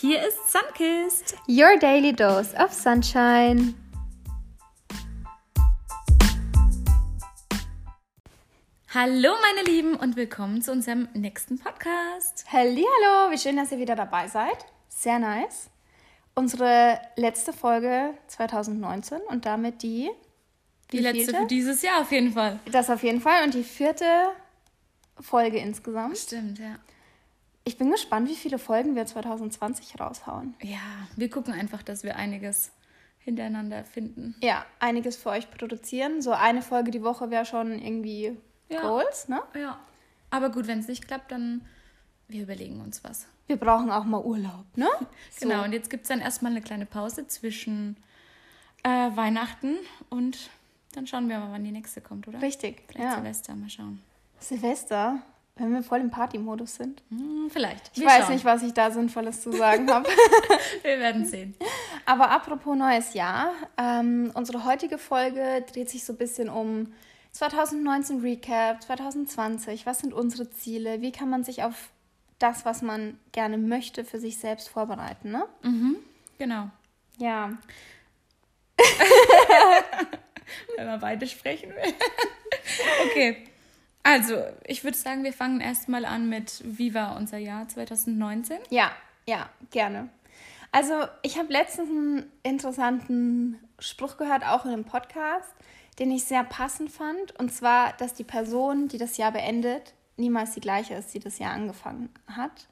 Hier ist Sunkist. Your daily dose of sunshine. Hallo meine Lieben und willkommen zu unserem nächsten Podcast. Hallo, wie schön, dass ihr wieder dabei seid. Sehr nice. Unsere letzte Folge 2019 und damit die Die letzte vierte? für dieses Jahr auf jeden Fall. Das auf jeden Fall und die vierte Folge insgesamt. Stimmt, ja. Ich bin gespannt, wie viele Folgen wir 2020 raushauen. Ja, wir gucken einfach, dass wir einiges hintereinander finden. Ja, einiges für euch produzieren. So eine Folge die Woche wäre schon irgendwie Ja. Goals, ne? Ja. Aber gut, wenn es nicht klappt, dann wir überlegen uns was. Wir brauchen auch mal Urlaub, ne? So. Genau, und jetzt gibt es dann erstmal eine kleine Pause zwischen äh, Weihnachten und dann schauen wir mal, wann die nächste kommt, oder? Richtig, Vielleicht ja. Silvester, mal schauen. Silvester, wenn wir voll im Partymodus sind. Hm, vielleicht. Ich Wir weiß schauen. nicht, was ich da Sinnvolles zu sagen habe. Wir werden sehen. Aber apropos neues Jahr, ähm, unsere heutige Folge dreht sich so ein bisschen um 2019 Recap, 2020. Was sind unsere Ziele? Wie kann man sich auf das, was man gerne möchte, für sich selbst vorbereiten, ne? Genau. Ja. Wenn man beide sprechen will. okay. Also, ich würde sagen, wir fangen erstmal an mit Wie war unser Jahr 2019? Ja, ja, gerne. Also, ich habe letztens einen interessanten Spruch gehört, auch in einem Podcast, den ich sehr passend fand. Und zwar, dass die Person, die das Jahr beendet, niemals die gleiche ist, die das Jahr angefangen hat.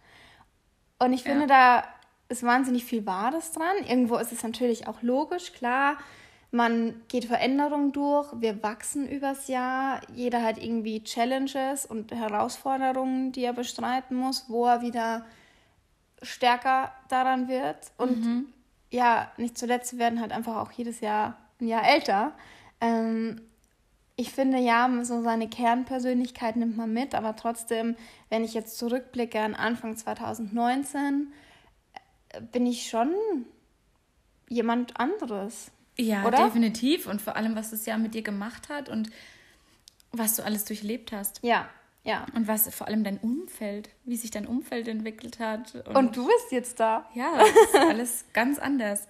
Und ich finde, da ist wahnsinnig viel Wahres dran. Irgendwo ist es natürlich auch logisch, klar. Man geht Veränderungen durch, wir wachsen übers Jahr. Jeder hat irgendwie Challenges und Herausforderungen, die er bestreiten muss, wo er wieder stärker daran wird. Und ja, nicht zuletzt wir werden halt einfach auch jedes Jahr ein Jahr älter. Ähm, ich finde, ja, so seine Kernpersönlichkeit nimmt man mit, aber trotzdem, wenn ich jetzt zurückblicke an Anfang 2019, äh, bin ich schon jemand anderes. Ja, Oder? definitiv. Und vor allem, was das Jahr mit dir gemacht hat und was du alles durchlebt hast. Ja, ja. Und was vor allem dein Umfeld, wie sich dein Umfeld entwickelt hat. Und du bist jetzt da. Ja, das ist alles ganz anders.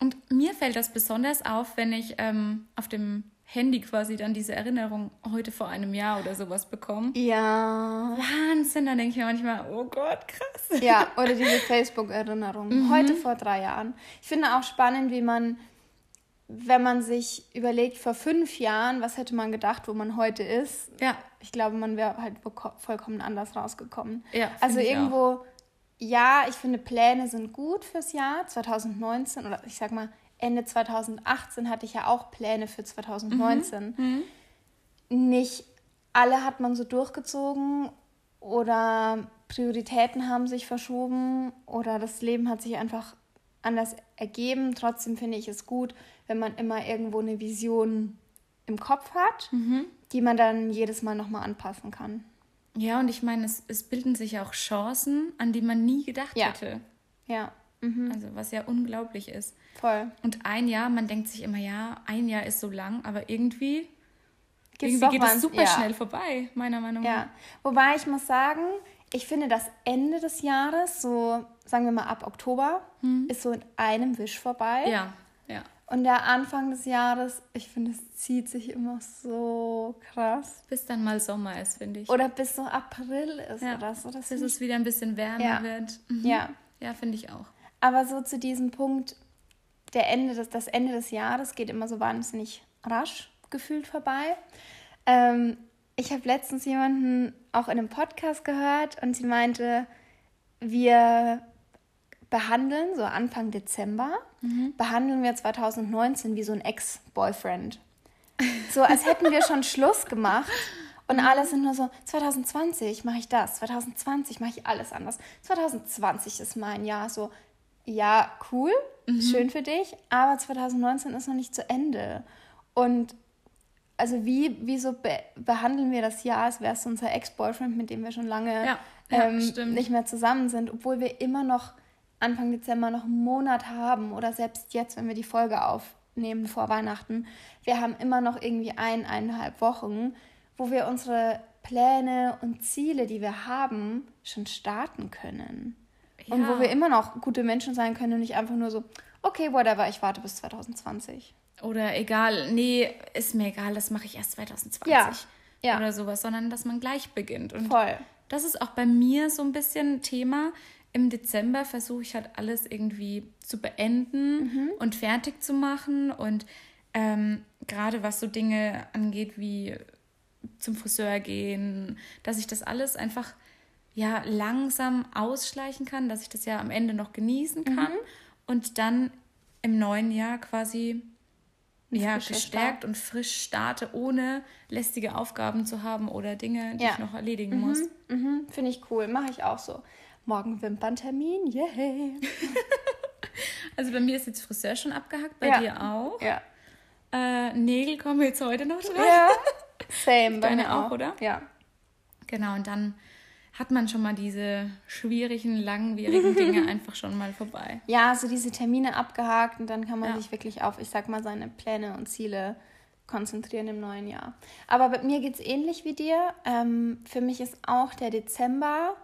Und mir fällt das besonders auf, wenn ich ähm, auf dem Handy quasi dann diese Erinnerung heute vor einem Jahr oder sowas bekomme. Ja. Wahnsinn, da denke ich mir manchmal, oh Gott, krass. Ja, oder diese Facebook-Erinnerung. Heute vor drei Jahren. Ich finde auch spannend, wie man, wenn man sich überlegt, vor fünf Jahren, was hätte man gedacht, wo man heute ist. Ja, Ich glaube, man wäre halt vollkommen anders rausgekommen. Ja, also irgendwo, ja, ich finde, Pläne sind gut fürs Jahr 2019 oder ich sag mal, Ende 2018 hatte ich ja auch Pläne für 2019. Mhm. Nicht alle hat man so durchgezogen oder Prioritäten haben sich verschoben oder das Leben hat sich einfach anders ergeben. Trotzdem finde ich es gut, wenn man immer irgendwo eine Vision im Kopf hat, Mhm. die man dann jedes Mal nochmal anpassen kann. ja, und ich meine, es, es bilden sich auch Chancen, an die man nie gedacht Ja. hätte. Ja, mhm. Also, was ja unglaublich ist. voll. Und ein Jahr, man denkt sich immer, ja, ein Jahr ist so lang, aber irgendwie, irgendwie geht es super ja. schnell vorbei, meiner Meinung nach. Ja, wobei ich muss sagen, ich finde das Ende des Jahres, so sagen wir mal ab Oktober, ist so in einem Wisch vorbei. Ja, ja. Und der Anfang des Jahres, ich finde, es zieht sich immer so krass. Bis dann mal Sommer ist, finde ich. Oder bis so April ist ja. oder so. Das Bis es wieder ein bisschen wärmer Ja. wird. Mhm. Ja. Ja, finde ich auch. Aber so zu diesem Punkt, der Ende des, das Ende des Jahres geht immer so wahnsinnig rasch gefühlt vorbei. Ähm, ich habe letztens jemanden auch in einem Podcast gehört und sie meinte, wir behandeln, so Anfang Dezember, behandeln wir 2019 wie so ein Ex-Boyfriend. So als hätten wir schon Schluss gemacht und alle sind nur so, 2020 mache ich das, 2020 mache ich alles anders. 2020 ist mein Jahr so, ja, cool, schön für dich, aber 2019 ist noch nicht zu Ende. Und also wie, wieso be behandeln wir das Jahr, als wäre es unser Ex-Boyfriend, mit dem wir schon lange Ja, ja, ähm, nicht mehr zusammen sind, obwohl wir immer noch Anfang Dezember noch einen Monat haben oder selbst jetzt, wenn wir die Folge aufnehmen vor Weihnachten, wir haben immer noch irgendwie ein, eineinhalb Wochen, wo wir unsere Pläne und Ziele, die wir haben, schon starten können. Und wo wir immer noch gute Menschen sein können und nicht einfach nur so, okay, whatever, ich warte bis 2020. Oder egal, nee, ist mir egal, das mache ich erst 2020. Ja. ja. Oder sowas, sondern dass man gleich beginnt. Und Voll. Das ist auch bei mir so ein bisschen Thema. Im Dezember versuche ich halt alles irgendwie zu beenden mhm. und fertig zu machen. Und ähm, gerade was so Dinge angeht wie zum Friseur gehen, dass ich das alles einfach ja langsam ausschleichen kann, dass ich das ja am Ende noch genießen kann mhm. und dann im neuen Jahr quasi ja, gestärkt Start. und frisch starte, ohne lästige Aufgaben zu haben oder Dinge, die ja. ich noch erledigen mhm. muss. Mhm. Finde ich cool, mache ich auch so. Morgen Wimperntermin, yay! also bei mir ist jetzt Friseur schon abgehackt, bei ja. dir auch. Ja. Äh, Nägel kommen jetzt heute noch dran. Ja, same. bei mir auch, oder? Ja. Genau, und dann hat man schon mal diese schwierigen, langwierigen Dinge einfach schon mal vorbei. Ja, so diese Termine abgehakt und dann kann man ja. sich wirklich auf, ich sag mal, seine Pläne und Ziele konzentrieren im neuen Jahr. Aber bei mir geht es ähnlich wie dir. Ähm, für mich ist auch der Dezember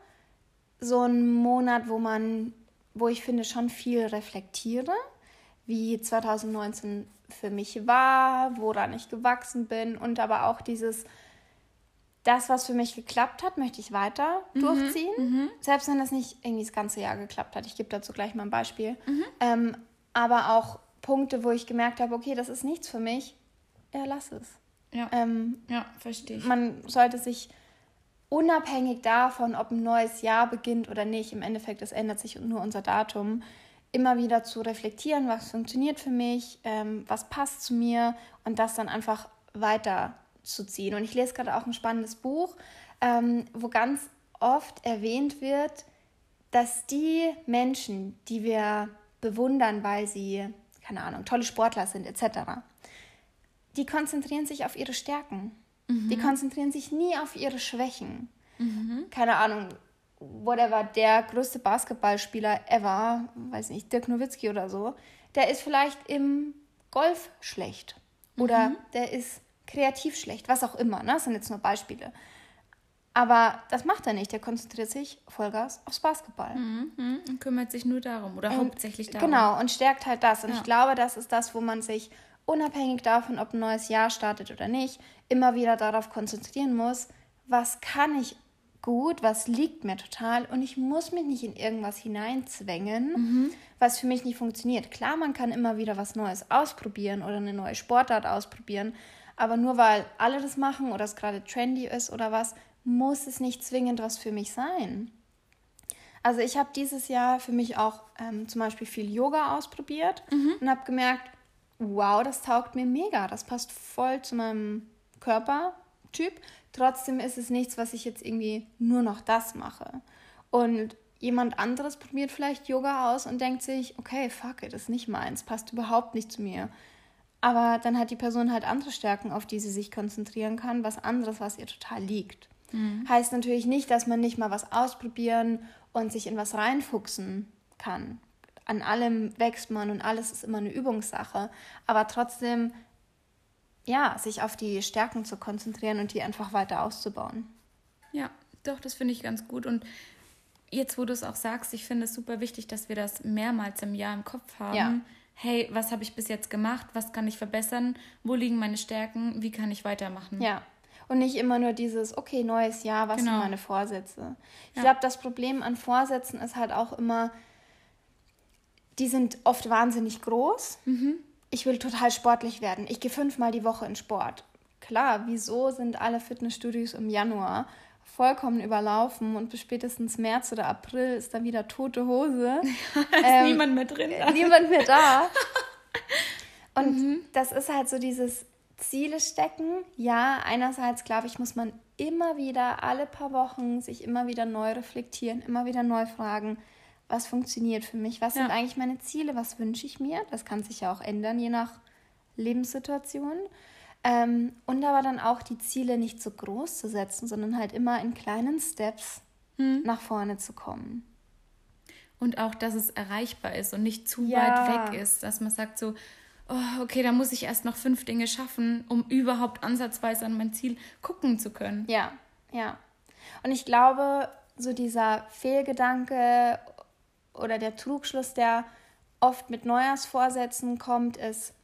so ein Monat, wo man, wo ich finde, schon viel reflektiere, wie 2019 für mich war, woran ich gewachsen bin und aber auch dieses das, was für mich geklappt hat, möchte ich weiter mhm. durchziehen. Mhm. Selbst wenn das nicht irgendwie das ganze Jahr geklappt hat. Ich gebe dazu gleich mal ein Beispiel. Mhm. Ähm, aber auch Punkte, wo ich gemerkt habe, okay, das ist nichts für mich, ja, lass es. Ja, ähm, ja verstehe ich. Man sollte sich unabhängig davon, ob ein neues Jahr beginnt oder nicht, im Endeffekt, es ändert sich nur unser Datum, immer wieder zu reflektieren, was funktioniert für mich, ähm, was passt zu mir und das dann einfach weiter zu ziehen. Und ich lese gerade auch ein spannendes Buch, ähm, wo ganz oft erwähnt wird, dass die Menschen, die wir bewundern, weil sie, keine Ahnung, tolle Sportler sind etc., die konzentrieren sich auf ihre Stärken. Mhm. Die konzentrieren sich nie auf ihre Schwächen. Mhm. Keine Ahnung, whatever, der größte Basketballspieler ever, weiß nicht, Dirk Nowitzki oder so, der ist vielleicht im Golf schlecht. Oder mhm. der ist kreativ schlecht, was auch immer. Ne? Das sind jetzt nur Beispiele. Aber das macht er nicht. Er konzentriert sich Vollgas aufs Basketball. Mhm, mhm. und kümmert sich nur darum oder und, hauptsächlich darum. Genau, und stärkt halt das. Und ja. ich glaube, das ist das, wo man sich unabhängig davon, ob ein neues Jahr startet oder nicht, immer wieder darauf konzentrieren muss, was kann ich gut, was liegt mir total und ich muss mich nicht in irgendwas hineinzwängen, mhm. was für mich nicht funktioniert. Klar, man kann immer wieder was Neues ausprobieren oder eine neue Sportart ausprobieren, aber nur weil alle das machen oder es gerade trendy ist oder was, muss es nicht zwingend was für mich sein. Also ich habe dieses Jahr für mich auch ähm, zum Beispiel viel Yoga ausprobiert mhm. und habe gemerkt, wow, das taugt mir mega. Das passt voll zu meinem Körpertyp. Trotzdem ist es nichts, was ich jetzt irgendwie nur noch das mache. Und jemand anderes probiert vielleicht Yoga aus und denkt sich, okay, fuck it, ist nicht meins, passt überhaupt nicht zu mir. Aber dann hat die Person halt andere Stärken, auf die sie sich konzentrieren kann, was anderes, was ihr total liegt. Mhm. Heißt natürlich nicht, dass man nicht mal was ausprobieren und sich in was reinfuchsen kann. An allem wächst man und alles ist immer eine Übungssache. Aber trotzdem, ja, sich auf die Stärken zu konzentrieren und die einfach weiter auszubauen. Ja, doch, das finde ich ganz gut. Und jetzt, wo du es auch sagst, ich finde es super wichtig, dass wir das mehrmals im Jahr im Kopf haben. Ja hey, was habe ich bis jetzt gemacht, was kann ich verbessern, wo liegen meine Stärken, wie kann ich weitermachen. Ja. Und nicht immer nur dieses, okay, neues Jahr, was genau. sind meine Vorsätze. Ich ja. glaube, das Problem an Vorsätzen ist halt auch immer, die sind oft wahnsinnig groß. Mhm. Ich will total sportlich werden. Ich gehe fünfmal die Woche in Sport. Klar, wieso sind alle Fitnessstudios im Januar? vollkommen überlaufen und bis spätestens März oder April ist dann wieder tote Hose. da ist ähm, niemand mehr drin. Da. Niemand mehr da. Und mhm. das ist halt so dieses Ziele stecken. Ja, einerseits glaube ich, muss man immer wieder alle paar Wochen sich immer wieder neu reflektieren, immer wieder neu fragen, was funktioniert für mich, was ja. sind eigentlich meine Ziele, was wünsche ich mir. Das kann sich ja auch ändern, je nach Lebenssituation. Ähm, und aber dann auch die Ziele nicht so groß zu setzen, sondern halt immer in kleinen Steps hm. nach vorne zu kommen. Und auch, dass es erreichbar ist und nicht zu ja. weit weg ist, dass man sagt so, oh, okay, da muss ich erst noch fünf Dinge schaffen, um überhaupt ansatzweise an mein Ziel gucken zu können. Ja, ja. Und ich glaube, so dieser Fehlgedanke oder der Trugschluss, der oft mit Neujahrsvorsätzen kommt, ist,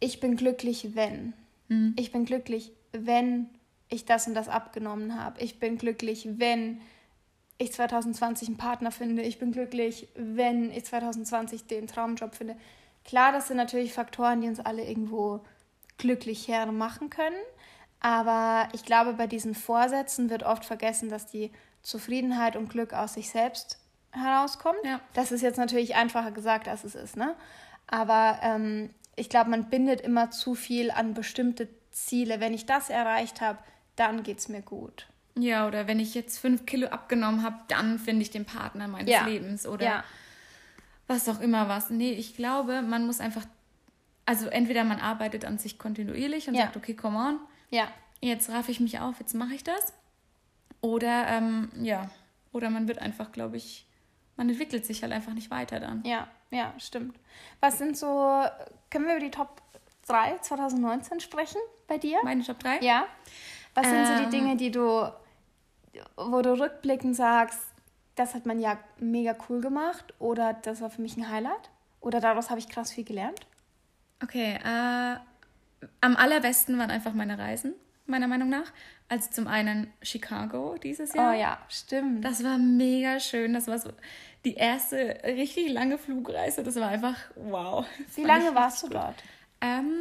ich bin glücklich, wenn. Mhm. Ich bin glücklich, wenn ich das und das abgenommen habe. Ich bin glücklich, wenn ich 2020 einen Partner finde. Ich bin glücklich, wenn ich 2020 den Traumjob finde. Klar, das sind natürlich Faktoren, die uns alle irgendwo glücklicher machen können. Aber ich glaube, bei diesen Vorsätzen wird oft vergessen, dass die Zufriedenheit und Glück aus sich selbst herauskommt. Ja. Das ist jetzt natürlich einfacher gesagt, als es ist. Ne? Aber ähm, ich glaube, man bindet immer zu viel an bestimmte Ziele. Wenn ich das erreicht habe, dann geht es mir gut. Ja, oder wenn ich jetzt fünf Kilo abgenommen habe, dann finde ich den Partner meines ja. Lebens. Oder ja. was auch immer was. Nee, ich glaube, man muss einfach, also entweder man arbeitet an sich kontinuierlich und ja. sagt, okay, come on. Ja. Jetzt raffe ich mich auf, jetzt mache ich das. Oder ähm, ja, oder man wird einfach, glaube ich, man entwickelt sich halt einfach nicht weiter dann. Ja, ja, stimmt. Was sind so, können wir über die Top 3 2019 sprechen bei dir? Meine Top 3? Ja. Was sind so die ähm. Dinge, die du, wo du rückblickend sagst, das hat man ja mega cool gemacht oder das war für mich ein Highlight oder daraus habe ich krass viel gelernt? Okay, äh, am allerbesten waren einfach meine Reisen, meiner Meinung nach. Also zum einen Chicago dieses Jahr. Oh ja, stimmt. Das war mega schön. Das war so die erste richtig lange Flugreise. Das war einfach wow. Wie lange warst du dort? Ähm,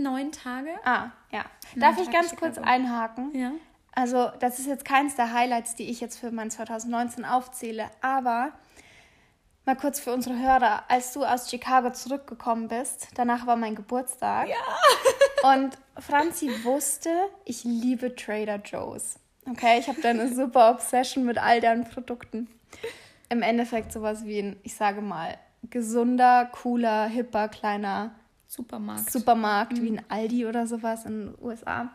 neun Tage. Ah, ja. Darf ich ganz Chicago. kurz einhaken? Ja. Also, das ist jetzt keins der Highlights, die ich jetzt für mein 2019 aufzähle, aber mal kurz für unsere Hörer, als du aus Chicago zurückgekommen bist, danach war mein Geburtstag. Ja. Und Franzi wusste, ich liebe Trader Joe's. Okay, ich habe da eine super Obsession mit all deren Produkten. Im Endeffekt sowas wie ein, ich sage mal, gesunder, cooler, hipper, kleiner Supermarkt. Supermarkt, mhm. wie ein Aldi oder sowas in den USA.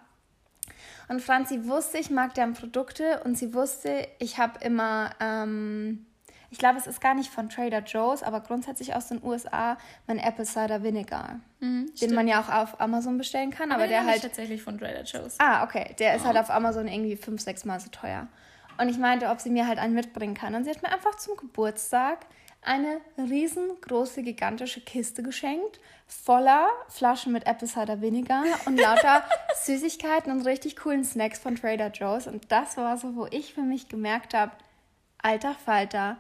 Und Franzi wusste, ich mag deren Produkte und sie wusste, ich habe immer, ähm, ich glaube, es ist gar nicht von Trader Joe's, aber grundsätzlich aus den USA, mein Apple Cider Vinegar. Mhm, den man ja auch auf Amazon bestellen kann, aber, aber der halt. tatsächlich von Trader Joe's. Ah, okay. Der oh. ist halt auf Amazon irgendwie fünf, sechs Mal so teuer. Und ich meinte, ob sie mir halt einen mitbringen kann. Und sie hat mir einfach zum Geburtstag eine riesengroße, gigantische Kiste geschenkt, voller Flaschen mit Apple Cider Vinegar und lauter Süßigkeiten und richtig coolen Snacks von Trader Joe's. Und das war so, wo ich für mich gemerkt habe, alter Falter,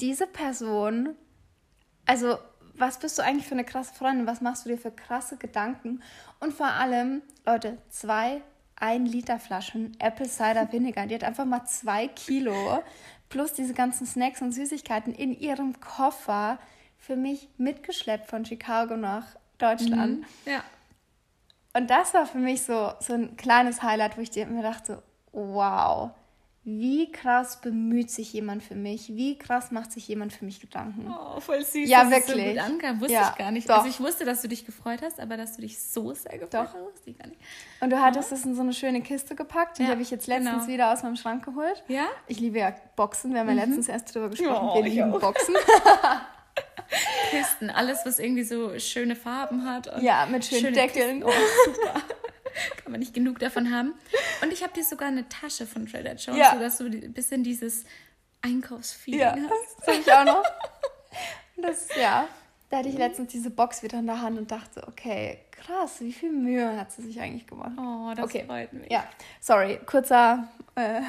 diese Person, also was bist du eigentlich für eine krasse Freundin? Was machst du dir für krasse Gedanken? Und vor allem, Leute, zwei 1 Liter Flaschen Apple Cider Vinegar. Die hat einfach mal zwei Kilo plus diese ganzen Snacks und Süßigkeiten in ihrem Koffer für mich mitgeschleppt von Chicago nach Deutschland. Mhm. Ja. Und das war für mich so, so ein kleines Highlight, wo ich mir dachte, wow, wie krass bemüht sich jemand für mich, wie krass macht sich jemand für mich Gedanken. Oh, voll süß, ja, wirklich. so gut ankam. Wusste ja, ich gar nicht. Doch. Also ich wusste, dass du dich gefreut hast, aber dass du dich so sehr gefreut doch. hast, wusste ich gar nicht. Und du hattest es in so eine schöne Kiste gepackt, ja, die habe ich jetzt letztens genau. wieder aus meinem Schrank geholt. Ja? Ich liebe ja Boxen, wir haben ja mhm. letztens erst drüber gesprochen, oh, wir lieben auch. Boxen. Kisten, alles, was irgendwie so schöne Farben hat. ja, mit schönen Deckeln. Oh, super. Kann man nicht genug davon haben. Und ich habe dir sogar eine Tasche von Trader Joe's, ja. sodass du ein bisschen dieses Einkaufsfeeling ja, hast. Das habe ich auch noch. Das, ja, da hatte ich letztens diese Box wieder in der Hand und dachte, okay, krass, wie viel Mühe hat sie sich eigentlich gemacht? Oh, das okay. freut mich. Ja, sorry, kurzer äh,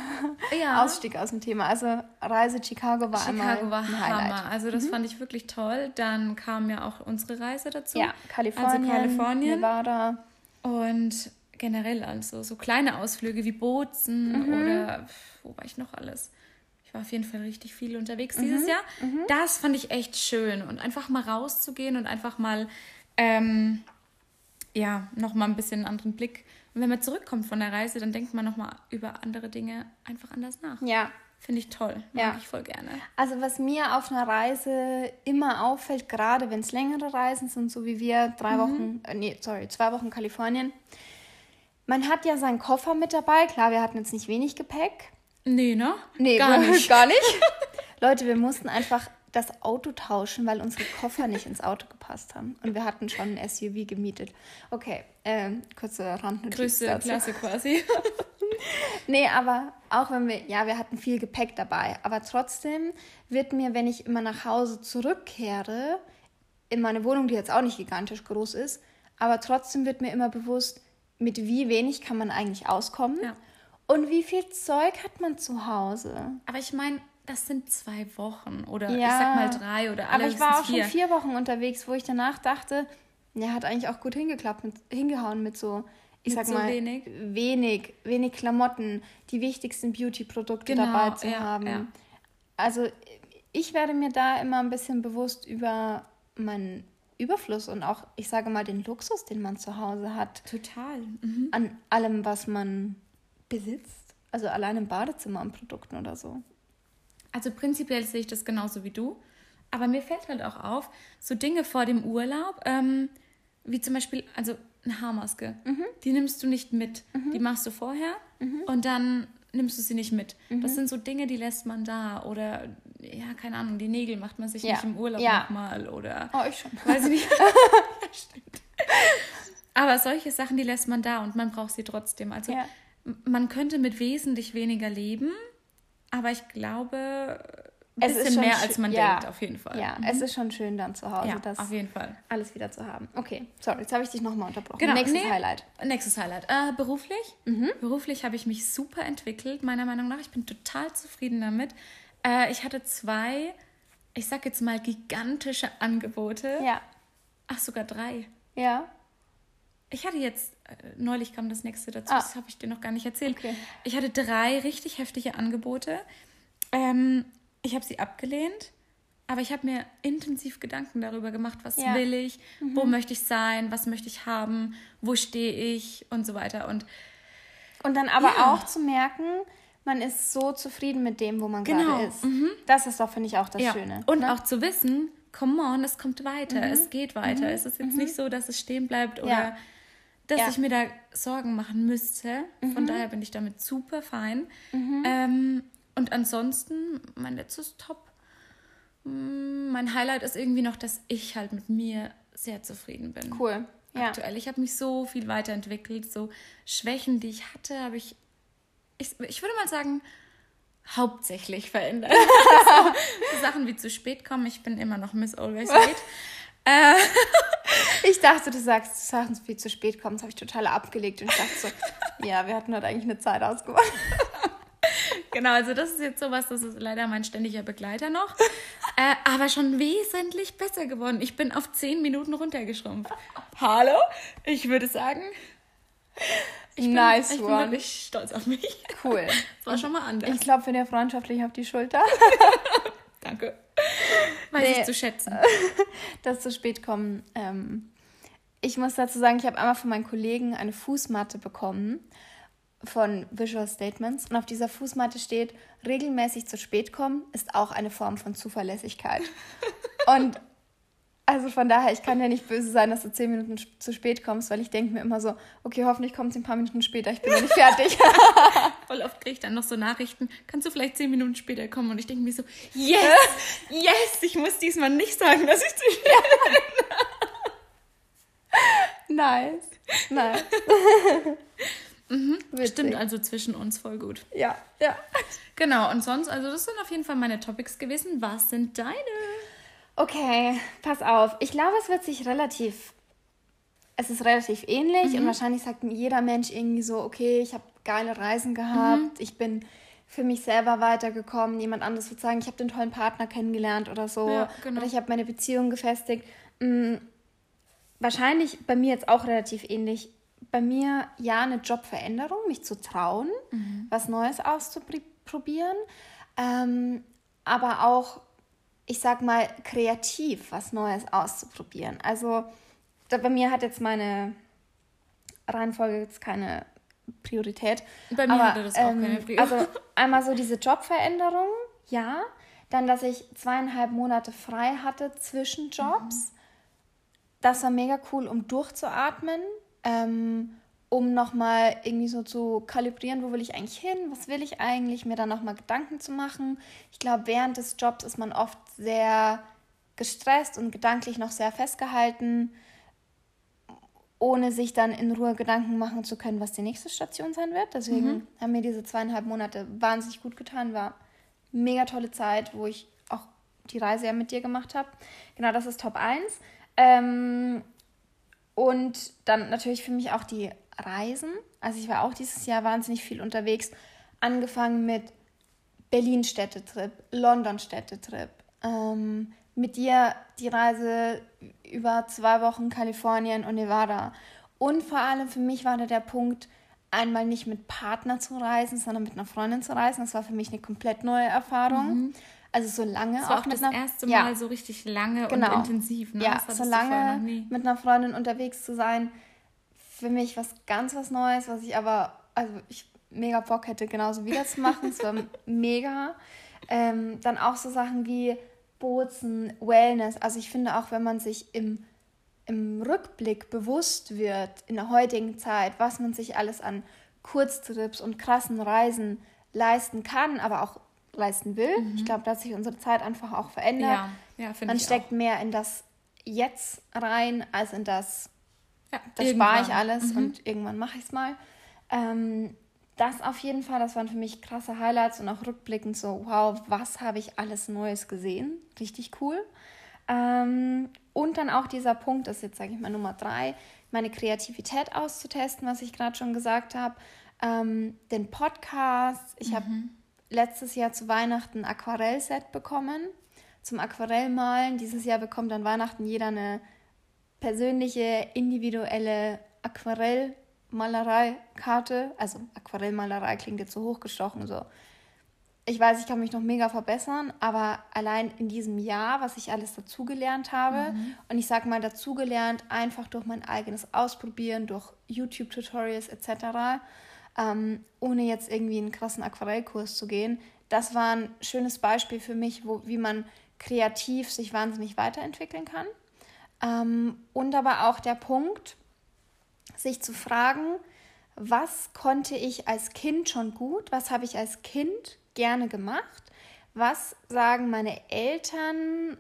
ja. Ausstieg aus dem Thema. Also Reise Chicago war Chicago einmal war ein Highlight. Hammer. Also das mhm. fand ich wirklich toll. Dann kam ja auch unsere Reise dazu. Ja, Kalifornien, also Kalifornien. Nevada. Und generell also so kleine Ausflüge wie Bozen mhm. oder wo war ich noch alles? Ich war auf jeden Fall richtig viel unterwegs mhm. dieses Jahr. Mhm. Das fand ich echt schön und einfach mal rauszugehen und einfach mal ähm, ja noch mal ein bisschen einen anderen Blick. Und wenn man zurückkommt von der Reise, dann denkt man noch mal über andere Dinge einfach anders nach. Ja, Finde ich toll. Mag ja. ich voll gerne. Also was mir auf einer Reise immer auffällt, gerade wenn es längere Reisen sind, so wie wir, drei mhm. Wochen, äh, nee, sorry, zwei Wochen Kalifornien. Man hat ja seinen Koffer mit dabei. Klar, wir hatten jetzt nicht wenig Gepäck. Nee, ne? Nee, gar nicht. gar nicht. Leute, wir mussten einfach das Auto tauschen, weil unsere Koffer nicht ins Auto gepasst haben. Und wir hatten schon ein SUV gemietet. Okay, äh, kurze Randnotiz Größte dazu. Klasse quasi. nee, aber auch wenn wir, ja, wir hatten viel Gepäck dabei, aber trotzdem wird mir, wenn ich immer nach Hause zurückkehre, in meine Wohnung, die jetzt auch nicht gigantisch groß ist, aber trotzdem wird mir immer bewusst, mit wie wenig kann man eigentlich auskommen ja. und wie viel Zeug hat man zu Hause. Aber ich meine, das sind zwei Wochen oder ja, ich sag mal drei oder alle. Aber ich war auch vier. schon vier Wochen unterwegs, wo ich danach dachte, der hat eigentlich auch gut hingeklappt, mit, hingehauen mit so, ich mit sag so mal, wenig? wenig, wenig Klamotten, die wichtigsten Beauty-Produkte genau, dabei zu ja, haben. Ja. Also ich werde mir da immer ein bisschen bewusst über meinen Überfluss und auch, ich sage mal, den Luxus, den man zu Hause hat. Total. Mhm. An allem, was man besitzt. Also allein im Badezimmer an Produkten oder so. Also prinzipiell sehe ich das genauso wie du. Aber mir fällt halt auch auf, so Dinge vor dem Urlaub, ähm, wie zum Beispiel, also eine Haarmaske, mhm. die nimmst du nicht mit. Mhm. Die machst du vorher mhm. und dann nimmst du sie nicht mit. Das mhm. sind so Dinge, die lässt man da. Oder, ja, keine Ahnung, die Nägel macht man sich ja. nicht im Urlaub ja. nochmal. Oder, oh, ich schon. Weiß ich nicht. ja, stimmt. Aber solche Sachen, die lässt man da und man braucht sie trotzdem. Also ja. man könnte mit wesentlich weniger leben, aber ich glaube, ein bisschen mehr als man ja, denkt, auf jeden Fall. Ja, mhm. es ist schon schön dann zu Hause, ja, das auf jeden Fall. alles wieder zu haben. Okay, sorry, jetzt habe ich dich nochmal unterbrochen. Genau, nächstes nee, Highlight. Nächstes Highlight. Äh, beruflich? Mhm. Beruflich habe ich mich super entwickelt, meiner Meinung nach. Ich bin total zufrieden damit. Äh, ich hatte zwei, ich sag jetzt mal, gigantische Angebote. Ja. Ach, sogar drei. Ja. Ich hatte jetzt, äh, neulich kam das nächste dazu, ah. das habe ich dir noch gar nicht erzählt. Okay. Ich hatte drei richtig heftige Angebote. Ähm, ich habe sie abgelehnt, aber ich habe mir intensiv Gedanken darüber gemacht, was ja. will ich, mhm. wo möchte ich sein, was möchte ich haben, wo stehe ich und so weiter. Und, und dann aber ja. auch zu merken, man ist so zufrieden mit dem, wo man genau. gerade ist. Mhm. Das ist doch, finde ich, auch das ja. Schöne. Und ne? auch zu wissen, come on, es kommt weiter, mhm. es geht weiter. Mhm. Es ist jetzt nicht mhm. so, dass es stehen bleibt oder dass ich mir da Sorgen machen müsste. Von mhm. daher bin ich damit super fein. Ähm, und ansonsten, mein letztes Top, mm, mein Highlight ist irgendwie noch, dass ich halt mit mir sehr zufrieden bin. Cool. Ja. Aktuell. Ich habe mich so viel weiterentwickelt. So Schwächen, die ich hatte, habe ich, ich, ich würde mal sagen, hauptsächlich verändert. so, so, Sachen wie zu spät kommen. Ich bin immer noch Miss Always Late. äh, ich dachte, du sagst Sachen wie zu spät kommen. Das habe ich total abgelegt und ich dachte so, ja, wir hatten halt eigentlich eine Zeit ausgemacht. Genau, also das ist jetzt sowas, das ist leider mein ständiger Begleiter noch. Äh, aber schon wesentlich besser geworden. Ich bin auf zehn Minuten runtergeschrumpft. Hallo? Ich würde sagen, ich bin, nice ich bin wirklich stolz auf mich. Cool. Das war schon mal anders. Ich klopfe dir freundschaftlich auf die Schulter. Danke. Weiß nee, ich zu schätzen. Das zu spät kommen. Ähm, ich muss dazu sagen, ich habe einmal von meinen Kollegen eine Fußmatte bekommen von Visual Statements. Und auf dieser Fußmatte steht, regelmäßig zu spät kommen ist auch eine Form von Zuverlässigkeit. und also von daher, ich kann ja nicht böse sein, dass du zehn Minuten zu spät kommst, weil ich denke mir immer so, okay, hoffentlich kommt es ein paar Minuten später, ich bin noch nicht fertig. Voll oft kriege ich dann noch so Nachrichten, kannst du vielleicht zehn Minuten später kommen? Und ich denke mir so, yes, yes, ich muss diesmal nicht sagen, dass ich zu spät bin. nice, nice. Mhm, stimmt also zwischen uns voll gut. Ja, ja. Genau, und sonst, also das sind auf jeden Fall meine Topics gewesen. Was sind deine? Okay, pass auf. Ich glaube, es wird sich relativ, es ist relativ ähnlich mhm. und wahrscheinlich sagt jeder Mensch irgendwie so, okay, ich habe geile Reisen gehabt, mhm. ich bin für mich selber weitergekommen. Jemand anderes wird sagen, ich habe den tollen Partner kennengelernt oder so. Ja, genau. Oder ich habe meine Beziehung gefestigt. Mhm. Wahrscheinlich bei mir jetzt auch relativ ähnlich bei mir ja eine Jobveränderung, mich zu trauen, mhm. was Neues auszuprobieren, ähm, aber auch, ich sag mal, kreativ was Neues auszuprobieren. Also da, bei mir hat jetzt meine Reihenfolge jetzt keine Priorität. Bei mir aber, hatte das auch ähm, keine Priorität. Also einmal so diese Jobveränderung, ja. Dann, dass ich zweieinhalb Monate frei hatte zwischen Jobs. Mhm. Das war mega cool, um durchzuatmen, ähm, um nochmal irgendwie so zu kalibrieren, wo will ich eigentlich hin, was will ich eigentlich, mir dann nochmal Gedanken zu machen. Ich glaube, während des Jobs ist man oft sehr gestresst und gedanklich noch sehr festgehalten. ohne sich dann in Ruhe Gedanken machen zu können, was die nächste Station sein wird. Deswegen mhm. haben mir diese zweieinhalb Monate wahnsinnig gut getan. War mega tolle Zeit, wo ich auch die Reise ja mit dir gemacht habe. Genau, das ist Top 1. Ähm, und dann natürlich für mich auch die Reisen. Also ich war auch dieses Jahr wahnsinnig viel unterwegs. Angefangen mit Berlin-Städtetrip, London-Städtetrip. Ähm, mit dir die Reise über zwei Wochen Kalifornien und Nevada. Und vor allem für mich war da der Punkt, einmal nicht mit Partner zu reisen, sondern mit einer Freundin zu reisen. Das war für mich eine komplett neue Erfahrung. Mhm. Also so lange das war auch, auch das einer, erste Mal ja. so richtig lange genau. und intensiv. Ne? Ja, so lange mit einer Freundin unterwegs zu sein, für mich was ganz was Neues, was ich aber, also ich mega Bock hätte, genauso wieder zu machen. es war mega. Ähm, dann auch so Sachen wie Bozen, Wellness. Also ich finde auch, wenn man sich im, im Rückblick bewusst wird, in der heutigen Zeit, was man sich alles an Kurztrips und krassen Reisen leisten kann, aber auch leisten will. Mhm. Ich glaube, da hat sich unsere Zeit einfach auch verändert. Ja, ja, man steckt auch. mehr in das Jetzt rein, als in das, ja, das spare ich alles mhm. und irgendwann mache ich es mal. Ähm, das auf jeden Fall, das waren für mich krasse Highlights und auch rückblickend so, wow, was habe ich alles Neues gesehen? Richtig cool. Ähm, und dann auch dieser Punkt, das ist jetzt, sage ich mal, Nummer drei, meine Kreativität auszutesten, was ich gerade schon gesagt habe. Ähm, den Podcast. Ich mhm. habe letztes Jahr zu Weihnachten ein Aquarellset bekommen zum Aquarellmalen. Dieses Jahr bekommt an Weihnachten jeder eine persönliche, individuelle Aquarellmalereikarte. Also Aquarellmalerei klingt jetzt so hochgestochen. So. Ich weiß, ich kann mich noch mega verbessern, aber allein in diesem Jahr, was ich alles dazugelernt habe, mhm. und ich sage mal dazugelernt, einfach durch mein eigenes Ausprobieren, durch YouTube-Tutorials etc., ähm, ohne jetzt irgendwie einen krassen Aquarellkurs zu gehen. Das war ein schönes Beispiel für mich, wo, wie man kreativ sich wahnsinnig weiterentwickeln kann. Ähm, und aber auch der Punkt, sich zu fragen, was konnte ich als Kind schon gut, was habe ich als Kind gerne gemacht, was sagen meine Eltern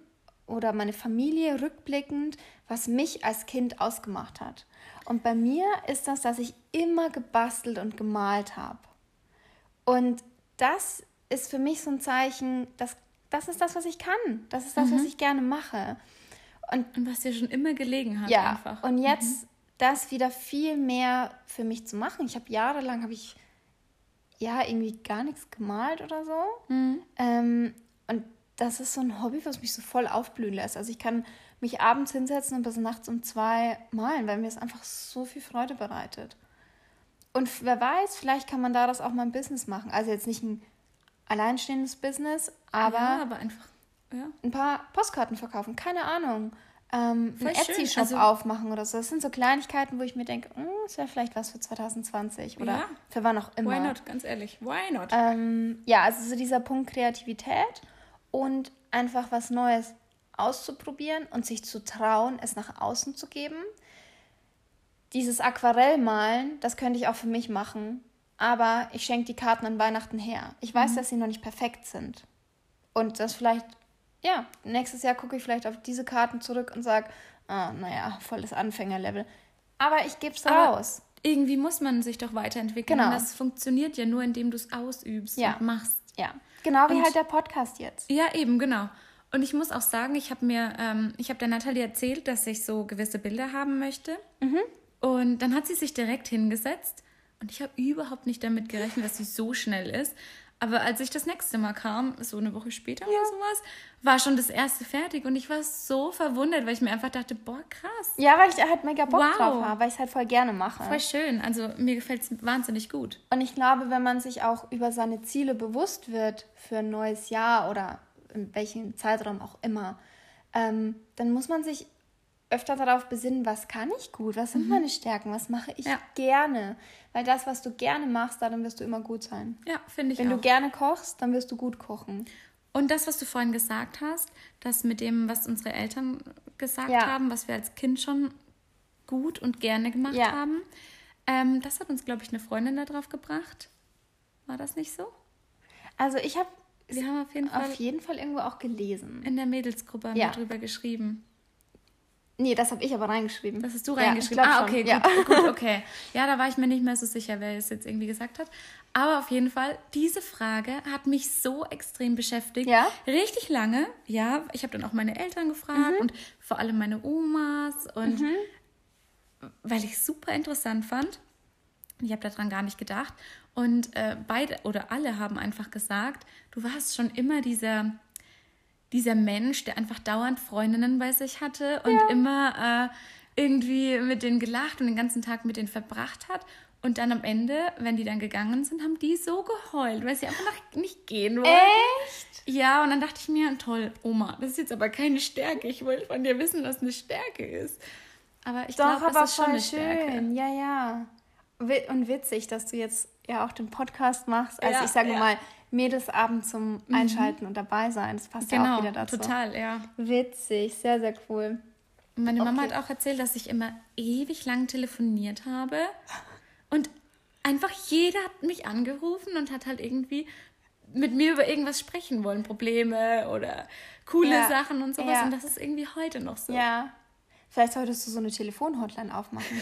oder meine Familie rückblickend, was mich als Kind ausgemacht hat. Und bei mir ist das, dass ich immer gebastelt und gemalt habe. Und das ist für mich so ein Zeichen, dass das ist das, was ich kann. Das ist das, mhm. was ich gerne mache. Und, und, was dir schon immer gelegen hat ja, einfach. Und jetzt mhm. das wieder viel mehr für mich zu machen. Ich habe jahrelang habe ich ja irgendwie gar nichts gemalt oder so. Mhm. Ähm, und das ist so ein Hobby, was mich so voll aufblühen lässt. Also ich kann mich abends hinsetzen und bis nachts um zwei malen, weil mir es einfach so viel Freude bereitet. Und wer weiß, vielleicht kann man daraus auch mal ein Business machen. Also jetzt nicht ein alleinstehendes Business, aber, ja, aber einfach ja. ein paar Postkarten verkaufen, keine Ahnung. Ähm, einen Etsy-Shop also, aufmachen oder so. Das sind so Kleinigkeiten, wo ich mir denke, hm, das wäre vielleicht was für 2020 oder ja. für wann auch immer. Why not, ganz ehrlich, why not? Ähm, ja, also so dieser Punkt Kreativität und einfach was Neues auszuprobieren und sich zu trauen, es nach außen zu geben. Dieses Aquarellmalen, das könnte ich auch für mich machen, aber ich schenke die Karten an Weihnachten her. Ich weiß, mhm. dass sie noch nicht perfekt sind. Und das vielleicht, ja, nächstes Jahr gucke ich vielleicht auf diese Karten zurück und sage, ah, naja, volles Anfängerlevel. Aber ich gebe es raus. Irgendwie muss man sich doch weiterentwickeln. Genau. Das funktioniert ja nur, indem du es ausübst ja. und machst. Ja, genau wie und, halt der Podcast jetzt. Ja, eben, genau. Und ich muss auch sagen, ich habe mir, ähm, ich habe der Nathalie erzählt, dass ich so gewisse Bilder haben möchte. Mhm. Und dann hat sie sich direkt hingesetzt und ich habe überhaupt nicht damit gerechnet, dass sie so schnell ist. Aber als ich das nächste Mal kam, so eine Woche später ja. oder sowas, war schon das erste fertig und ich war so verwundert, weil ich mir einfach dachte, boah, krass. Ja, weil ich halt mega Bock wow. drauf habe, weil ich es halt voll gerne mache. Voll schön, also mir gefällt es wahnsinnig gut. Und ich glaube, wenn man sich auch über seine Ziele bewusst wird für ein neues Jahr oder in welchem Zeitraum auch immer, ähm, dann muss man sich öfter darauf besinnen, was kann ich gut, was sind mhm. meine Stärken, was mache ich ja. gerne. Weil das, was du gerne machst, darin wirst du immer gut sein. Ja, finde ich Wenn auch. du gerne kochst, dann wirst du gut kochen. Und das, was du vorhin gesagt hast, das mit dem, was unsere Eltern gesagt ja. haben, was wir als Kind schon gut und gerne gemacht ja. haben, ähm, das hat uns, glaube ich, eine Freundin darauf gebracht. War das nicht so? Also ich habe wir haben auf jeden Fall auf jeden Fall irgendwo auch gelesen. In der Mädelsgruppe haben ja. wir drüber geschrieben. Nee, das habe ich aber reingeschrieben. Das hast du reingeschrieben. Ja, ah, okay, gut, ja. gut, okay. Ja, da war ich mir nicht mehr so sicher, wer es jetzt irgendwie gesagt hat. Aber auf jeden Fall, diese Frage hat mich so extrem beschäftigt. Ja? Richtig lange. Ja, ich habe dann auch meine Eltern gefragt mhm. und vor allem meine Omas und mhm. weil ich es super interessant fand. Ich habe daran gar nicht gedacht. Und äh, beide oder alle haben einfach gesagt, du warst schon immer dieser dieser Mensch, der einfach dauernd Freundinnen bei sich hatte und ja. immer äh, irgendwie mit denen gelacht und den ganzen Tag mit denen verbracht hat. Und dann am Ende, wenn die dann gegangen sind, haben die so geheult, weil sie einfach nicht gehen wollten. Echt? Ja, und dann dachte ich mir, toll, Oma, das ist jetzt aber keine Stärke. Ich wollte von dir wissen, was eine Stärke ist. Aber ich glaube, es ist schon eine Stärke. Schön. Ja, ja. Und witzig, dass du jetzt ja auch den Podcast machst. Also ja, ich sage ja. mal, Mädelsabend zum mhm. Einschalten mhm. und dabei sein. Das passt genau, ja auch genau, wieder dazu. Total, ja. Witzig, sehr, sehr cool. Meine okay. Mama hat auch erzählt, dass ich immer ewig lang telefoniert habe und einfach jeder hat mich angerufen und hat halt irgendwie mit mir über irgendwas sprechen wollen, Probleme oder coole ja. Sachen und sowas. Und das ist irgendwie heute noch so. Ja. Vielleicht solltest du so eine Telefonhotline aufmachen.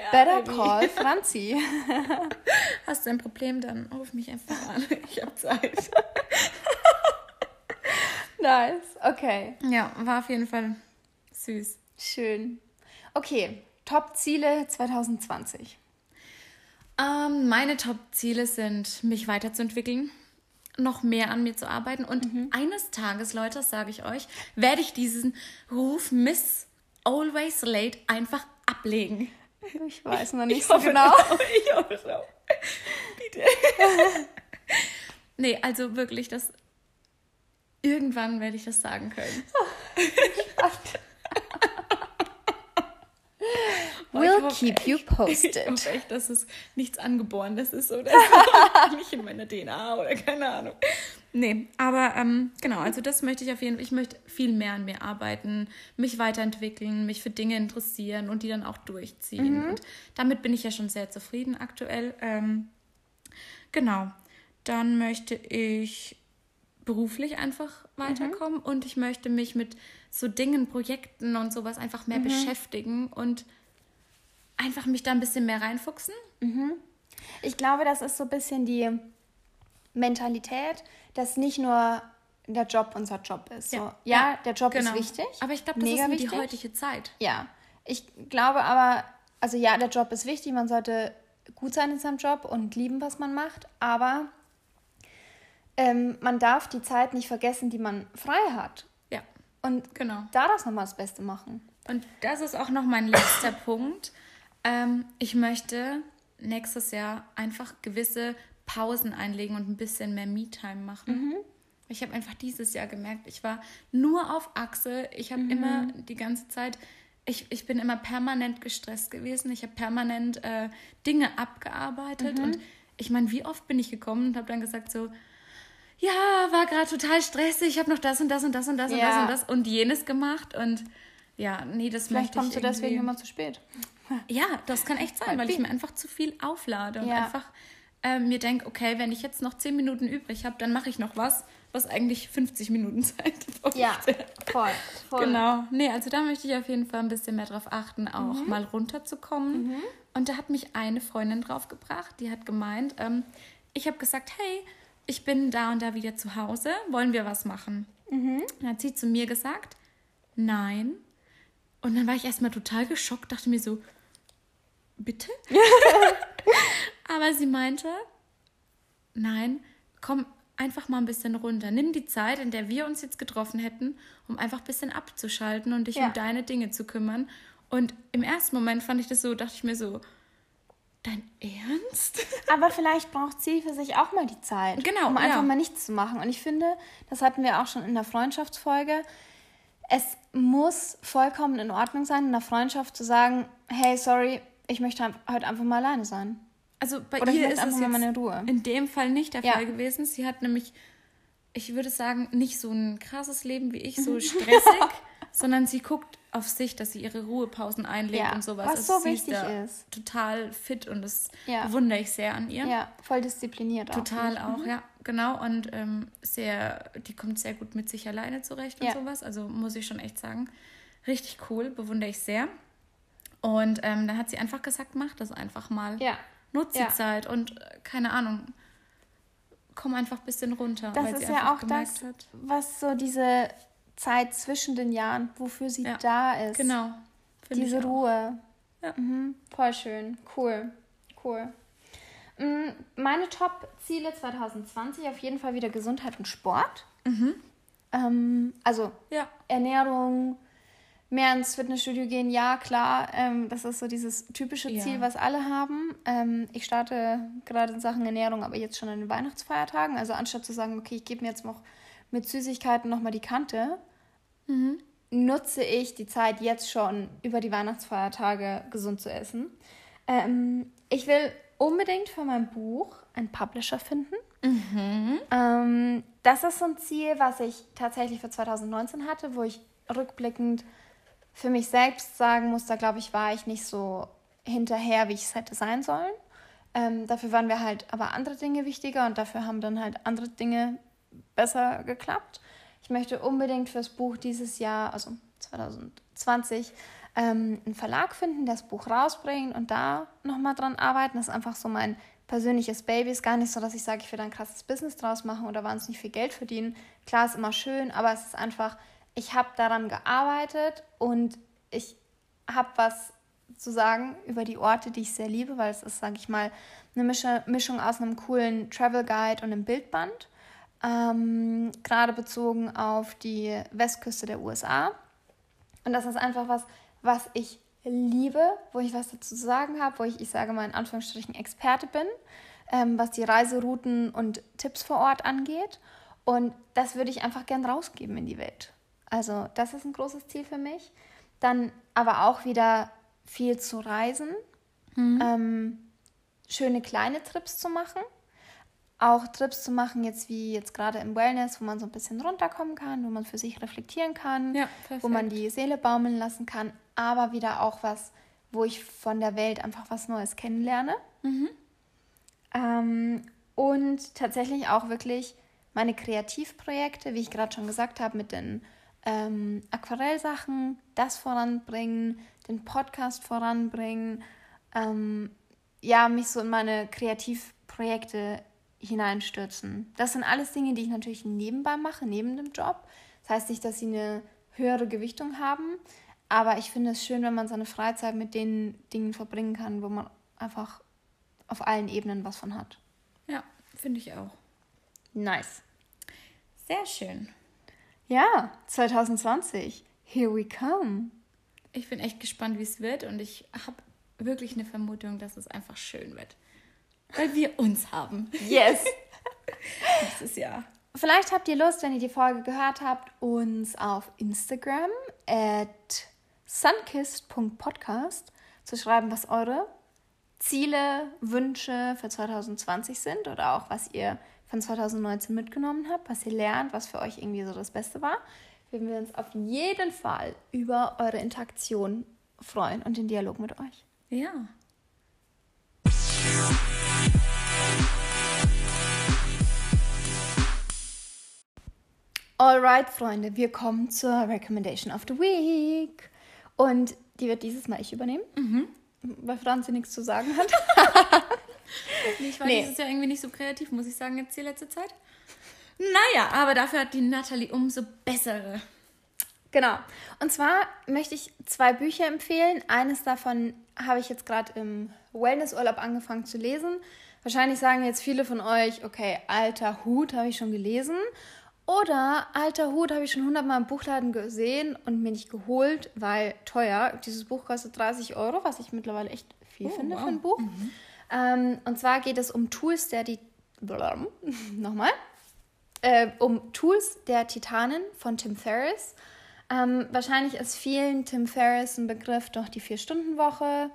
ja, Better maybe. call Franzi. Hast du ein Problem, dann ruf mich einfach an. Ich habe Zeit. nice, okay. Ja, war auf jeden Fall süß. Schön. Okay, Top-Ziele 2020. Ähm, meine Top-Ziele sind, mich weiterzuentwickeln, noch mehr an mir zu arbeiten und mhm. eines Tages, Leute, sage ich euch, werde ich diesen Ruf Miss Always Late einfach ablegen. Ich weiß noch nicht ich so genau. Auch, ich hoffe es auch. Bitte. nee, also wirklich, das. Irgendwann werde ich das sagen können. We'll hoffe, keep you posted. Ich hoffe echt, dass es nichts Angeborenes ist oder so. nicht in meiner DNA oder keine Ahnung. Nee, aber ähm, genau, also das möchte ich auf jeden Fall. Ich möchte viel mehr an mir arbeiten, mich weiterentwickeln, mich für Dinge interessieren und die dann auch durchziehen. Mhm. Und damit bin ich ja schon sehr zufrieden aktuell. Ähm, genau, dann möchte ich beruflich einfach weiterkommen mhm. und ich möchte mich mit so Dingen, Projekten und sowas einfach mehr mhm. beschäftigen und einfach mich da ein bisschen mehr reinfuchsen. Mhm. Ich glaube, das ist so ein bisschen die Mentalität, dass nicht nur der Job unser Job ist. So, ja, ja, der Job genau. ist wichtig. Aber ich glaube, das mega ist wichtig. die heutige Zeit. Ja, ich glaube aber, also ja, der Job ist wichtig, man sollte gut sein in seinem Job und lieben, was man macht, aber ähm, man darf die Zeit nicht vergessen, die man frei hat. Ja. Und genau. da das nochmal das Beste machen. Und das ist auch noch mein letzter Punkt. Ähm, ich möchte nächstes Jahr einfach gewisse Pausen einlegen und ein bisschen mehr Me-Time machen. Mhm. Ich habe einfach dieses Jahr gemerkt, ich war nur auf Achse. Ich habe mhm. immer die ganze Zeit, ich, ich bin immer permanent gestresst gewesen. Ich habe permanent äh, Dinge abgearbeitet. Mhm. Und ich meine, wie oft bin ich gekommen und habe dann gesagt so, ja, war gerade total stressig, ich habe noch das und das und das und das ja. und das und das und jenes gemacht. Und ja, nee, das Vielleicht möchte ich kommst du deswegen immer zu spät. Ja, das kann echt sein, weil ich mir einfach zu viel auflade und ja. einfach äh, mir denke, okay, wenn ich jetzt noch 10 Minuten übrig habe, dann mache ich noch was, was eigentlich 50 Minuten Zeit braucht. Ja, voll, voll. Genau. Nee, also da möchte ich auf jeden Fall ein bisschen mehr drauf achten, auch mhm. mal runterzukommen. Mhm. Und da hat mich eine Freundin drauf gebracht, die hat gemeint, ähm, ich habe gesagt, hey, ich bin da und da wieder zu Hause, wollen wir was machen? Mhm. Dann hat sie zu mir gesagt, nein. Und dann war ich erstmal total geschockt, dachte mir so, bitte? Aber sie meinte, nein, komm einfach mal ein bisschen runter. Nimm die Zeit, in der wir uns jetzt getroffen hätten, um einfach ein bisschen abzuschalten und dich ja. um deine Dinge zu kümmern. Und im ersten Moment fand ich das so, dachte ich mir so, dein Ernst? Aber vielleicht braucht sie für sich auch mal die Zeit, genau, um einfach ja. mal nichts zu machen. Und ich finde, das hatten wir auch schon in der Freundschaftsfolge. Es muss vollkommen in Ordnung sein, in der Freundschaft zu sagen, hey, sorry, ich möchte heute einfach mal alleine sein. Also bei Oder ihr ist es jetzt in dem Fall nicht der ja. Fall gewesen. Sie hat nämlich, ich würde sagen, nicht so ein krasses Leben wie ich, so stressig, sondern sie guckt auf sich, dass sie ihre Ruhepausen einlegt ja. und sowas. Was also so wichtig ist. Total fit und das ja. bewundere ich sehr an ihr. Ja, voll diszipliniert auch. Total auch, mhm. ja, genau. Und ähm, sehr, die kommt sehr gut mit sich alleine zurecht und sowas. Also muss ich schon echt sagen. Richtig cool, bewundere ich sehr. Und ähm, dann hat sie einfach gesagt, mach das einfach mal. Ja. Nutz die ja. Zeit und äh, keine Ahnung, komm einfach ein bisschen runter. Das ist ja auch das, hat. was so diese Zeit zwischen den Jahren, wofür sie ja. da ist. Genau. Diese Ruhe. Ja. Mhm. Voll schön. Cool. Cool. Mm, meine Top-Ziele 2020 auf jeden Fall wieder Gesundheit und Sport. Mhm. Ähm, also ja. Ernährung, mehr ins Fitnessstudio gehen, ja, klar. Ähm, das ist so dieses typische Ziel, ja. was alle haben. Ähm, ich starte gerade in Sachen Ernährung, aber jetzt schon an den Weihnachtsfeiertagen. Also anstatt zu sagen, okay, ich gebe mir jetzt noch mit Süßigkeiten nochmal die Kante, mhm. nutze ich die Zeit jetzt schon über die Weihnachtsfeiertage gesund zu essen. Ähm, ich will unbedingt für mein Buch einen Publisher finden. Mhm. Ähm, das ist so ein Ziel, was ich tatsächlich für 2019 hatte, wo ich rückblickend für mich selbst sagen muss, da glaube ich, war ich nicht so hinterher, wie ich es hätte sein sollen. Ähm, dafür waren wir halt aber andere Dinge wichtiger und dafür haben dann halt andere Dinge besser geklappt. Ich möchte unbedingt fürs Buch dieses Jahr, also 2020, ähm, einen Verlag finden, der das Buch rausbringt und da nochmal dran arbeiten. Das ist einfach so mein persönliches Baby. Ist gar nicht so, dass ich sage, ich will da ein krasses Business draus machen oder wahnsinnig viel Geld verdienen. Klar, ist immer schön, aber es ist einfach, ich habe daran gearbeitet und ich habe was zu sagen über die Orte, die ich sehr liebe, weil es ist, sage ich mal, eine Mischung aus einem coolen Travel Guide und einem Bildband. Ähm, gerade bezogen auf die Westküste der USA. Und das ist einfach was, was ich liebe, wo ich was dazu zu sagen habe, wo ich, ich sage mal in Anführungsstrichen, Experte bin, ähm, was die Reiserouten und Tipps vor Ort angeht. Und das würde ich einfach gern rausgeben in die Welt. Also das ist ein großes Ziel für mich. Dann aber auch wieder viel zu reisen, mhm. ähm, schöne kleine Trips zu machen. Auch Trips zu machen, jetzt wie jetzt gerade im Wellness, wo man so ein bisschen runterkommen kann, wo man für sich reflektieren kann, ja, wo man die Seele baumeln lassen kann, aber wieder auch was, wo ich von der Welt einfach was Neues kennenlerne. Mhm. Ähm, und tatsächlich auch wirklich meine Kreativprojekte, wie ich gerade schon gesagt habe, mit den ähm, Aquarellsachen, das voranbringen, den Podcast voranbringen, ähm, ja, mich so in meine Kreativprojekte hineinstürzen. Das sind alles Dinge, die ich natürlich nebenbei mache, neben dem Job. Das heißt nicht, dass sie eine höhere Gewichtung haben, aber ich finde es schön, wenn man seine Freizeit mit den Dingen verbringen kann, wo man einfach auf allen Ebenen was von hat. Ja, finde ich auch. Nice. Sehr schön. Ja, 2020. Here we come. Ich bin echt gespannt, wie es wird und ich habe wirklich eine Vermutung, dass es einfach schön wird. Weil wir uns haben. Yes. Nächstes Jahr. Vielleicht habt ihr Lust, wenn ihr die Folge gehört habt, uns auf Instagram at sunkist.podcast zu schreiben, was eure Ziele, Wünsche für 2020 sind oder auch was ihr von 2019 mitgenommen habt, was ihr lernt, was für euch irgendwie so das Beste war, würden wir uns auf jeden Fall über eure Interaktion freuen und den Dialog mit euch. Ja. Alright, Freunde, wir kommen zur Recommendation of the Week. Und die wird dieses Mal ich übernehmen, mhm. weil Franzi nichts zu sagen hat. ich war nee. dieses Jahr irgendwie nicht so kreativ, muss ich sagen, jetzt die letzte Zeit. Naja, aber dafür hat die Natalie umso bessere. Genau. Und zwar möchte ich zwei Bücher empfehlen. Eines davon habe ich jetzt gerade im Wellnessurlaub angefangen zu lesen. Wahrscheinlich sagen jetzt viele von euch, okay, alter Hut habe ich schon gelesen. Oder alter Hut habe ich schon hundertmal im Buchladen gesehen und mir nicht geholt, weil teuer. Dieses Buch kostet 30 Euro, was ich mittlerweile echt viel oh, finde wow. für ein Buch. Mhm. Ähm, und zwar geht es um Tools der die nochmal äh, um Tools der Titanen von Tim Ferriss. Ähm, wahrscheinlich ist vielen Tim Ferriss ein Begriff durch die Vier-Stunden-Woche,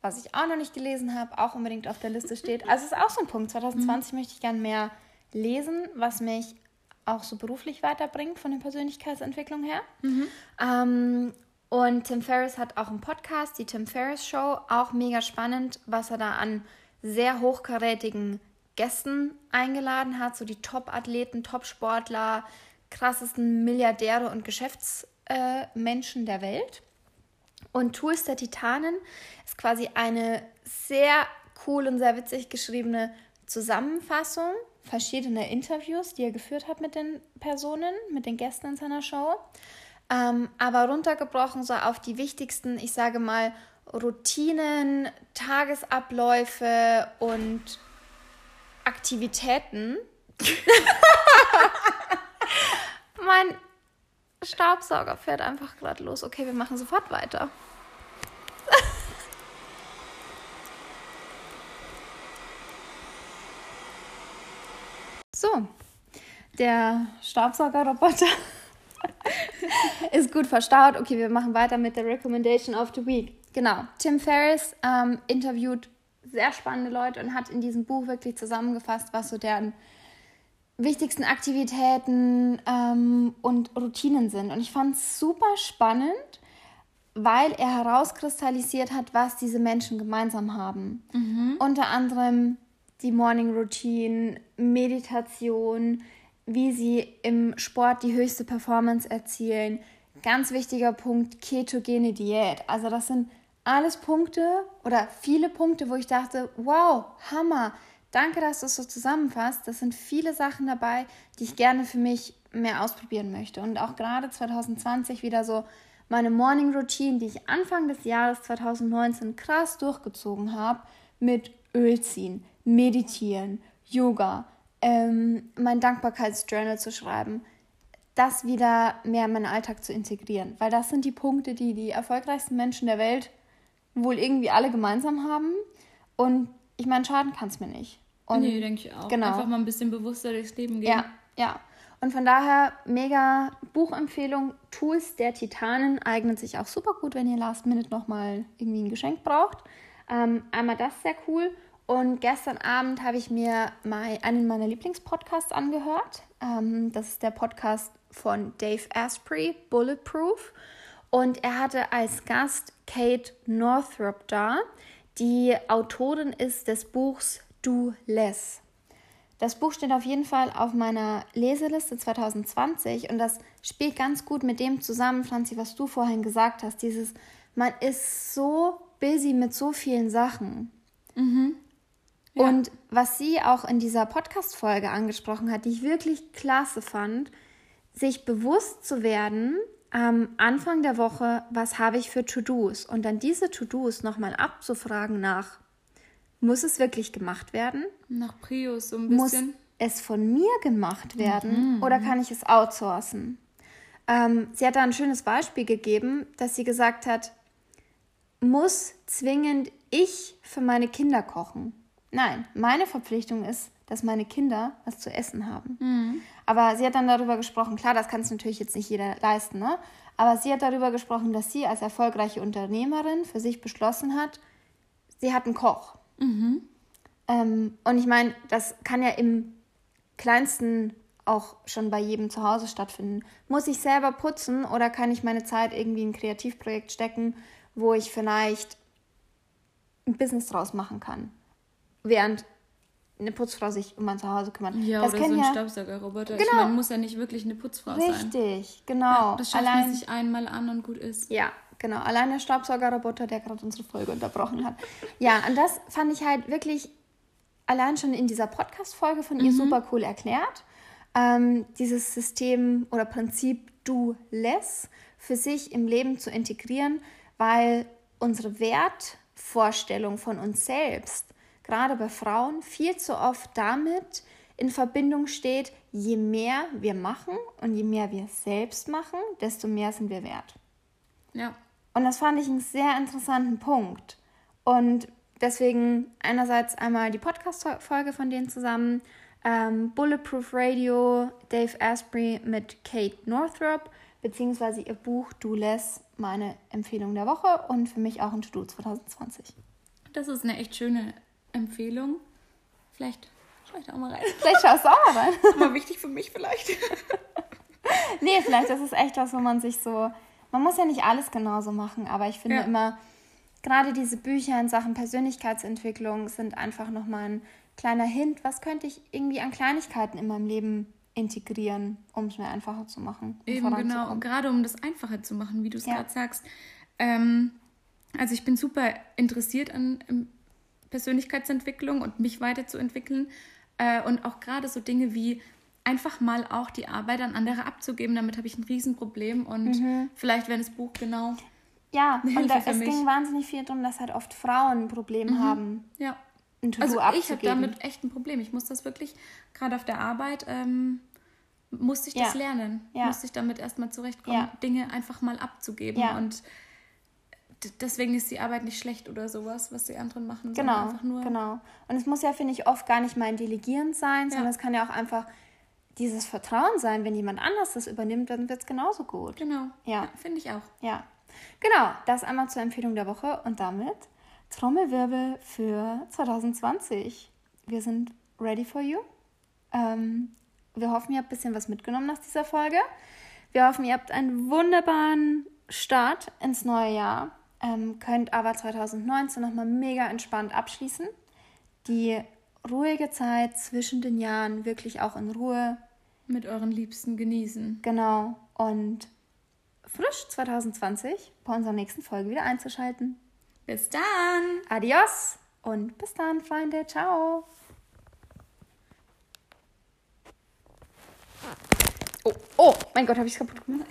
was ich auch noch nicht gelesen habe, auch unbedingt auf der Liste steht. Also es ist auch so ein Punkt. 2020 mhm. möchte ich gerne mehr lesen, was mich auch so beruflich weiterbringt von der Persönlichkeitsentwicklung her. Mhm. Ähm, und Tim Ferriss hat auch einen Podcast, die Tim Ferriss Show, auch mega spannend, was er da an sehr hochkarätigen Gästen eingeladen hat, so die Top-Athleten, Top-Sportler, krassesten Milliardäre und Geschäftsmenschen äh, der Welt. Und Tools der Titanen ist quasi eine sehr cool und sehr witzig geschriebene Zusammenfassung verschiedener Interviews, die er geführt hat mit den Personen, mit den Gästen in seiner Show. Ähm, aber runtergebrochen so auf die wichtigsten, ich sage mal, Routinen, Tagesabläufe und Aktivitäten. mein Staubsauger fährt einfach gerade los. Okay, wir machen sofort weiter. so, der Staubsaugerroboter ist gut verstaut. Okay, wir machen weiter mit der Recommendation of the Week. Genau, Tim Ferriss ähm, interviewt sehr spannende Leute und hat in diesem Buch wirklich zusammengefasst, was so deren wichtigsten Aktivitäten ähm, und Routinen sind. Und ich fand es super spannend, weil er herauskristallisiert hat, was diese Menschen gemeinsam haben. Mhm. Unter anderem die Morning Routine, Meditation, wie sie im Sport die höchste Performance erzielen. Ganz wichtiger Punkt, ketogene Diät. Also das sind alles Punkte oder viele Punkte, wo ich dachte, wow, Hammer, danke, dass du es so zusammenfasst. Das sind viele Sachen dabei, die ich gerne für mich mehr ausprobieren möchte. Und auch gerade 2020 wieder so meine Morning Routine, die ich Anfang des Jahres 2019 krass durchgezogen habe, mit Ölziehen, Meditieren, Yoga, ähm, mein Dankbarkeitsjournal zu schreiben, das wieder mehr in meinen Alltag zu integrieren. Weil das sind die Punkte, die die erfolgreichsten Menschen der Welt wohl irgendwie alle gemeinsam haben. Und ich meine, schaden kann es mir nicht. Und nee, denke ich auch. Genau. Einfach mal ein bisschen bewusster durchs Leben gehen. Ja, ja. Und von daher mega Buchempfehlung. Tools der Titanen eignet sich auch super gut, wenn ihr Last Minute nochmal irgendwie ein Geschenk braucht. Ähm, einmal das sehr cool. Und gestern Abend habe ich mir mal einen meiner Lieblingspodcasts angehört. Ähm, das ist der Podcast von Dave Asprey, Bulletproof. Und er hatte als Gast Kate Northrop da, die Autorin ist des Buchs Do Less. Das Buch steht auf jeden Fall auf meiner Leseliste 2020 und das spielt ganz gut mit dem zusammen, Franzi, was du vorhin gesagt hast. Dieses, man ist so busy mit so vielen Sachen. Mhm. Ja. Und was sie auch in dieser Podcast-Folge angesprochen hat, die ich wirklich klasse fand, sich bewusst zu werden, am Anfang der Woche, was habe ich für To-Dos und dann diese To-Dos nochmal abzufragen nach, muss es wirklich gemacht werden? Nach Prius so ein bisschen. Muss es von mir gemacht werden mhm. oder kann ich es outsourcen? Ähm, sie hat da ein schönes Beispiel gegeben, dass sie gesagt hat, muss zwingend ich für meine Kinder kochen? Nein, meine Verpflichtung ist, dass meine Kinder was zu essen haben. Mhm. Aber sie hat dann darüber gesprochen, klar, das kann es natürlich jetzt nicht jeder leisten, ne? Aber sie hat darüber gesprochen, dass sie als erfolgreiche Unternehmerin für sich beschlossen hat, sie hat einen Koch. Mhm. Ähm, und ich meine, das kann ja im kleinsten auch schon bei jedem zu Hause stattfinden. Muss ich selber putzen oder kann ich meine Zeit irgendwie in ein Kreativprojekt stecken, wo ich vielleicht ein Business draus machen kann? Während eine Putzfrau sich um mein Zuhause kümmert. Ja, das oder so ein ja, Staubsaugerroboter. Genau. Ich meine, muss ja nicht wirklich eine Putzfrau Richtig, sein. Richtig, genau. Ja, das schafft Allein, man sich einmal an und gut ist. Ja, genau. Allein der Staubsaugerroboter, der gerade unsere Folge unterbrochen hat. Ja, und das fand ich halt wirklich allein schon in dieser Podcast-Folge von ihr mhm. super cool erklärt. Ähm, dieses System oder Prinzip Do Less für sich im Leben zu integrieren, weil unsere Wertvorstellung von uns selbst gerade bei Frauen viel zu oft damit in Verbindung steht, je mehr wir machen und je mehr wir selbst machen, desto mehr sind wir wert. Ja. Und das fand ich einen sehr interessanten Punkt. Und deswegen einerseits einmal die Podcast-Folge von denen zusammen, ähm, Bulletproof Radio, Dave Asprey mit Kate Northrop, beziehungsweise ihr Buch Do Less, meine Empfehlung der Woche und für mich auch ein To-Do 2020. Das ist eine echt schöne Empfehlung. Vielleicht schaue ich da auch mal rein. Vielleicht schaust du auch mal rein. Mal wichtig für mich vielleicht. nee, vielleicht ist es echt was, wo man sich so. Man muss ja nicht alles genauso machen, aber ich finde ja. immer, gerade diese Bücher in Sachen Persönlichkeitsentwicklung sind einfach nochmal ein kleiner Hint, was könnte ich irgendwie an Kleinigkeiten in meinem Leben integrieren, um es mir einfacher zu machen. Um Eben genau, und gerade um das einfacher zu machen, wie du es ja. gerade sagst. Ähm, also ich bin super interessiert an ähm, Persönlichkeitsentwicklung und mich weiterzuentwickeln. Äh, und auch gerade so Dinge wie einfach mal auch die Arbeit an andere abzugeben. Damit habe ich ein Riesenproblem und mhm. vielleicht wäre das Buch genau. Ja, und da, es mich. ging wahnsinnig viel darum, dass halt oft Frauen ein Problem mhm. haben. Ja. Ein also ich habe damit echt ein Problem. Ich muss das wirklich, gerade auf der Arbeit, ähm, musste ich ja. das lernen. Ja. Musste ich damit erstmal zurechtkommen, ja. Dinge einfach mal abzugeben. Und deswegen ist die Arbeit nicht schlecht oder sowas, was die anderen machen. Genau, einfach nur genau. Und es muss ja, finde ich, oft gar nicht mal ein Delegierend sein, sondern es kann ja auch einfach dieses Vertrauen sein, wenn jemand anders das übernimmt, dann wird es genauso gut. Genau. Ja. Finde ich auch. Ja. Genau, das einmal zur Empfehlung der Woche und damit Trommelwirbel für 2020. Wir sind ready for you. Ähm, wir hoffen, ihr habt ein bisschen was mitgenommen nach dieser Folge. Wir hoffen, ihr habt einen wunderbaren Start ins neue Jahr. Ähm, könnt aber 2019 nochmal mega entspannt abschließen. Die ruhige Zeit zwischen den Jahren wirklich auch in Ruhe. Mit euren Liebsten genießen. Genau. Und frisch 2020 bei unserer nächsten Folge wieder einzuschalten. Bis dann. Adios und bis dann, Freunde. Ciao. Oh, oh, mein Gott, habe ich es kaputt gemacht.